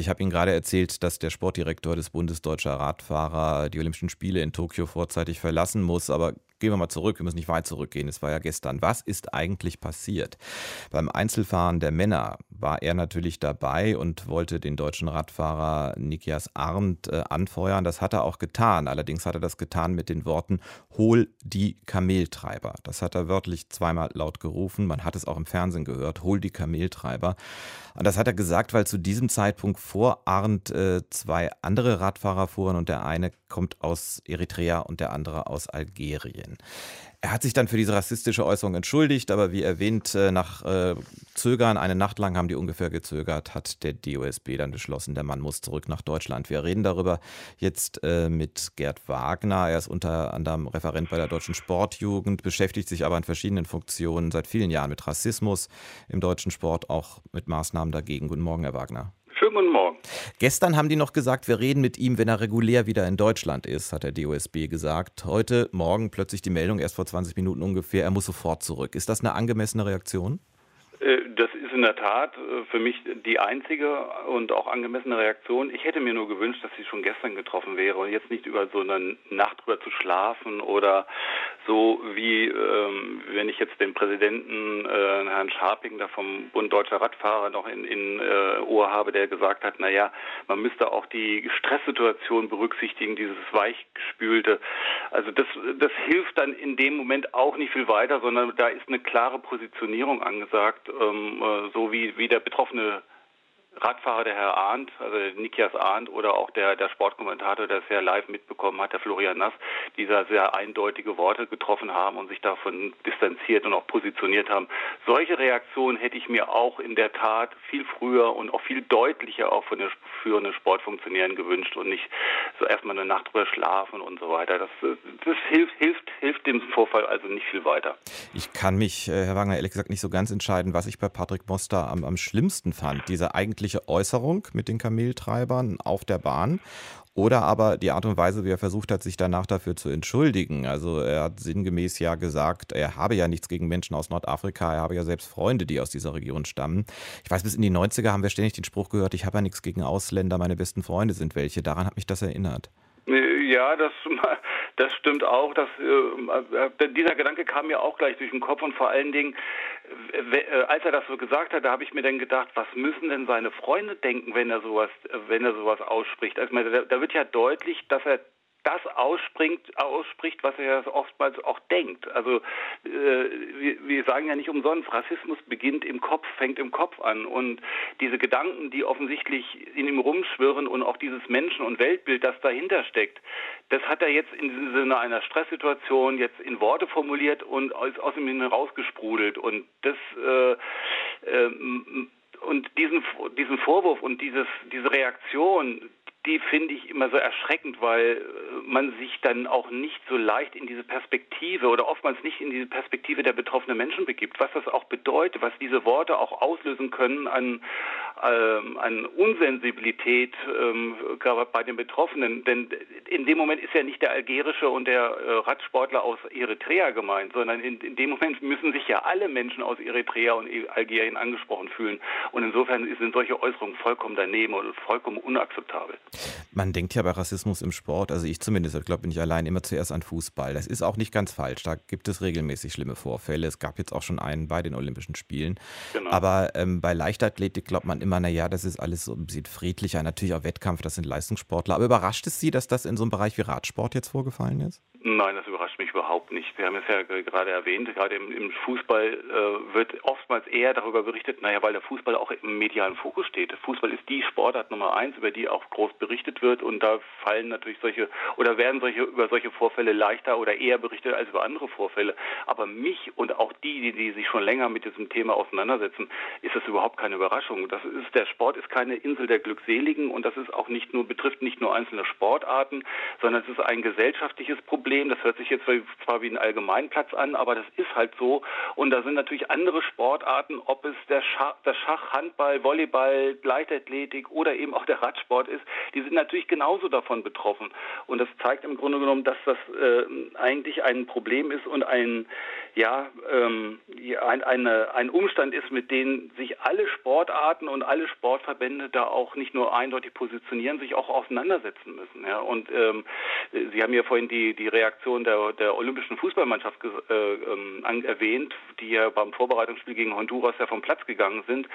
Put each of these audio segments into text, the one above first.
ich habe Ihnen gerade erzählt, dass der Sportdirektor des Bundes Deutscher Radfahrer die Olympischen Spiele in Tokio vorzeitig verlassen muss. Aber gehen wir mal zurück, wir müssen nicht weit zurückgehen. Es war ja gestern. Was ist eigentlich passiert? Beim Einzelfahren der Männer war er natürlich dabei und wollte den deutschen Radfahrer Nikias Arndt äh, anfeuern. Das hat er auch getan. Allerdings hat er das getan mit den Worten: Hol die Kameltreiber. Das hat er wörtlich zweimal laut gerufen. Man hat es auch im Fernsehen gehört: Hol die Kameltreiber. Und das hat er gesagt, weil zu diesem Zeitpunkt vor Arndt äh, zwei andere Radfahrer fuhren und der eine kommt aus Eritrea und der andere aus Algerien. Er hat sich dann für diese rassistische Äußerung entschuldigt, aber wie erwähnt, äh, nach äh, Zögern, eine Nacht lang haben die ungefähr gezögert, hat der DOSB dann beschlossen, der Mann muss zurück nach Deutschland. Wir reden darüber jetzt äh, mit Gerd Wagner. Er ist unter anderem Referent bei der Deutschen Sportjugend, beschäftigt sich aber in verschiedenen Funktionen seit vielen Jahren mit Rassismus im deutschen Sport, auch mit Maßnahmen dagegen. Guten Morgen, Herr Wagner. Schönen guten Morgen. Gestern haben die noch gesagt, wir reden mit ihm, wenn er regulär wieder in Deutschland ist, hat der DOSB gesagt. Heute Morgen plötzlich die Meldung, erst vor 20 Minuten ungefähr, er muss sofort zurück. Ist das eine angemessene Reaktion? Äh, das ist in der Tat äh, für mich die einzige und auch angemessene Reaktion. Ich hätte mir nur gewünscht, dass sie schon gestern getroffen wäre und jetzt nicht über so eine Nacht drüber zu schlafen oder so wie ähm, wenn ich jetzt den Präsidenten äh, Herrn Scharping da vom Bund Deutscher Radfahrer noch in, in äh, Ohr habe, der gesagt hat, naja, man müsste auch die Stresssituation berücksichtigen, dieses weichgespülte. Also das, das hilft dann in dem Moment auch nicht viel weiter, sondern da ist eine klare Positionierung angesagt, ähm, äh, so wie, wie der Betroffene Radfahrer, der Herr Arndt, also Nikias Arndt oder auch der, der Sportkommentator, der es ja live mitbekommen hat, der Florian Nass, die da sehr eindeutige Worte getroffen haben und sich davon distanziert und auch positioniert haben. Solche Reaktionen hätte ich mir auch in der Tat viel früher und auch viel deutlicher auch von den führenden Sportfunktionären gewünscht und nicht so erstmal eine Nacht drüber schlafen und so weiter. Das, das hilft, hilft, hilft dem Vorfall also nicht viel weiter. Ich kann mich, äh, Herr Wagner, ehrlich gesagt nicht so ganz entscheiden, was ich bei Patrick Moster am, am schlimmsten fand. Diese eigentlich öffentliche Äußerung mit den Kameltreibern auf der Bahn oder aber die Art und Weise, wie er versucht hat, sich danach dafür zu entschuldigen. Also er hat sinngemäß ja gesagt, er habe ja nichts gegen Menschen aus Nordafrika, er habe ja selbst Freunde, die aus dieser Region stammen. Ich weiß, bis in die 90er haben wir ständig den Spruch gehört, ich habe ja nichts gegen Ausländer, meine besten Freunde sind welche. Daran hat mich das erinnert. Ja, das, das stimmt auch. Das, äh, dieser Gedanke kam mir auch gleich durch den Kopf und vor allen Dingen, äh, als er das so gesagt hat, da habe ich mir dann gedacht, was müssen denn seine Freunde denken, wenn er sowas, wenn er sowas ausspricht? Also, da, da wird ja deutlich, dass er das ausspringt, ausspricht, was er oftmals auch denkt. Also äh, wir, wir, sagen ja nicht umsonst, Rassismus beginnt im Kopf, fängt im Kopf an. Und diese Gedanken, die offensichtlich in ihm rumschwirren und auch dieses Menschen- und Weltbild, das dahinter steckt, das hat er jetzt im Sinne einer Stresssituation jetzt in Worte formuliert und aus, aus ihm herausgesprudelt. Und das äh, äh, und diesen, diesen Vorwurf und dieses, diese Reaktion, die finde ich immer so erschreckend, weil äh, man sich dann auch nicht so leicht in diese Perspektive oder oftmals nicht in diese Perspektive der betroffenen Menschen begibt. Was das auch bedeutet, was diese Worte auch auslösen können an, ähm, an Unsensibilität ähm, bei den Betroffenen. Denn in dem Moment ist ja nicht der algerische und der äh, Radsportler aus Eritrea gemeint, sondern in, in, dem Moment müssen sich ja alle Menschen aus Eritrea und Algerien angesprochen fühlen. Und insofern sind solche Äußerungen vollkommen daneben und vollkommen unakzeptabel. Man denkt ja bei Rassismus im Sport, also ich zumindest, ich glaube, bin ich allein immer zuerst an Fußball. Das ist auch nicht ganz falsch. Da gibt es regelmäßig schlimme Vorfälle. Es gab jetzt auch schon einen bei den Olympischen Spielen. Genau. Aber ähm, bei Leichtathletik glaubt man immer, naja, das ist alles so ein bisschen friedlicher. Natürlich auch Wettkampf, das sind Leistungssportler. Aber überrascht es Sie, dass das in so einem Bereich wie Radsport jetzt vorgefallen ist? Nein, das überrascht mich überhaupt nicht. Wir haben es ja gerade erwähnt, gerade im, im Fußball äh, wird oftmals eher darüber berichtet, naja, weil der Fußball auch im medialen Fokus steht. Fußball ist die Sportart Nummer eins, über die auch groß berichtet wird und da fallen natürlich solche oder werden solche über solche Vorfälle leichter oder eher berichtet als über andere Vorfälle. Aber mich und auch die, die, die sich schon länger mit diesem Thema auseinandersetzen, ist das überhaupt keine Überraschung. Das ist der Sport ist keine Insel der Glückseligen und das ist auch nicht nur betrifft nicht nur einzelne Sportarten, sondern es ist ein gesellschaftliches Problem Problem. Das hört sich jetzt zwar wie ein Allgemeinplatz an, aber das ist halt so. Und da sind natürlich andere Sportarten, ob es der Schach, das Schach, Handball, Volleyball, Leichtathletik oder eben auch der Radsport ist, die sind natürlich genauso davon betroffen. Und das zeigt im Grunde genommen, dass das äh, eigentlich ein Problem ist und ein, ja, ähm, ein, eine, ein Umstand ist, mit dem sich alle Sportarten und alle Sportverbände da auch nicht nur eindeutig positionieren, sich auch auseinandersetzen müssen. Ja. Und ähm, Sie haben ja vorhin die, die Reaktion der, der olympischen Fußballmannschaft äh, ähm, erwähnt, die ja beim Vorbereitungsspiel gegen Honduras ja vom Platz gegangen sind.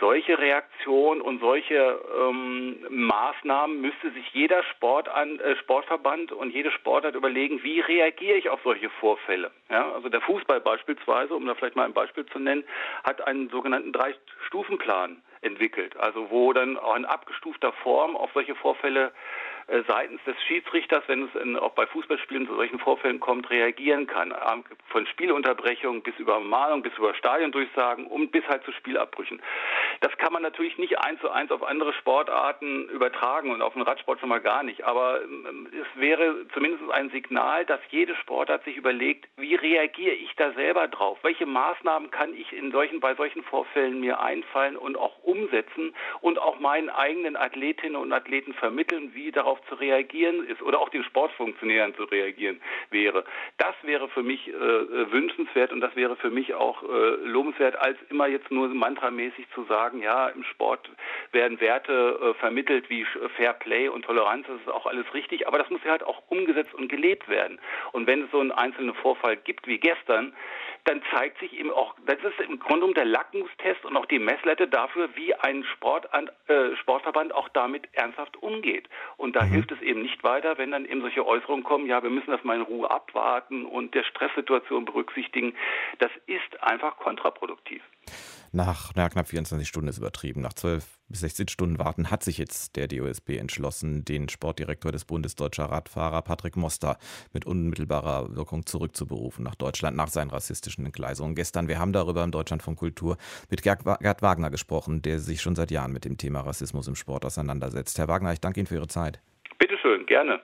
Solche Reaktionen und solche ähm, Maßnahmen müsste sich jeder Sport an, äh, Sportverband und jede Sportart überlegen, wie reagiere ich auf solche Vorfälle. Ja, also der Fußball beispielsweise, um da vielleicht mal ein Beispiel zu nennen, hat einen sogenannten Drei-Stufen-Plan entwickelt, also wo dann auch in abgestufter Form auf solche Vorfälle seitens des Schiedsrichters, wenn es in, auch bei Fußballspielen zu solchen Vorfällen kommt, reagieren kann. Ähm, von Spielunterbrechung bis über Mahnung, bis über Stadiondurchsagen und bis halt zu Spielabbrüchen. Das kann man natürlich nicht eins zu eins auf andere Sportarten übertragen und auf den Radsport schon mal gar nicht. Aber ähm, es wäre zumindest ein Signal, dass jede Sportart sich überlegt, wie reagiere ich da selber drauf? Welche Maßnahmen kann ich in solchen, bei solchen Vorfällen mir einfallen und auch umsetzen und auch meinen eigenen Athletinnen und Athleten vermitteln, wie darauf zu reagieren ist oder auch den Sportfunktionären zu reagieren wäre. Das wäre für mich äh, wünschenswert und das wäre für mich auch äh, lobenswert, als immer jetzt nur mantramäßig zu sagen, ja, im Sport werden Werte äh, vermittelt wie Fair Play und Toleranz, das ist auch alles richtig, aber das muss ja halt auch umgesetzt und gelebt werden. Und wenn es so einen einzelnen Vorfall gibt wie gestern, dann zeigt sich eben auch, das ist im Grunde genommen der Lackmustest und auch die Messlatte dafür, wie ein Sport, äh, Sportverband auch damit ernsthaft umgeht. Und da mhm. hilft es eben nicht weiter, wenn dann eben solche Äußerungen kommen, ja, wir müssen das mal in Ruhe abwarten und der Stresssituation berücksichtigen. Das ist einfach kontraproduktiv. Nach na, knapp 24 Stunden ist übertrieben. Nach 12 bis 16 Stunden warten hat sich jetzt der DOSB entschlossen, den Sportdirektor des Bundes Deutscher Radfahrer Patrick Moster mit unmittelbarer Wirkung zurückzuberufen nach Deutschland nach seinen rassistischen Entgleisungen. Gestern, wir haben darüber im Deutschland von Kultur mit Gerd Wagner gesprochen, der sich schon seit Jahren mit dem Thema Rassismus im Sport auseinandersetzt. Herr Wagner, ich danke Ihnen für Ihre Zeit. Bitteschön, gerne.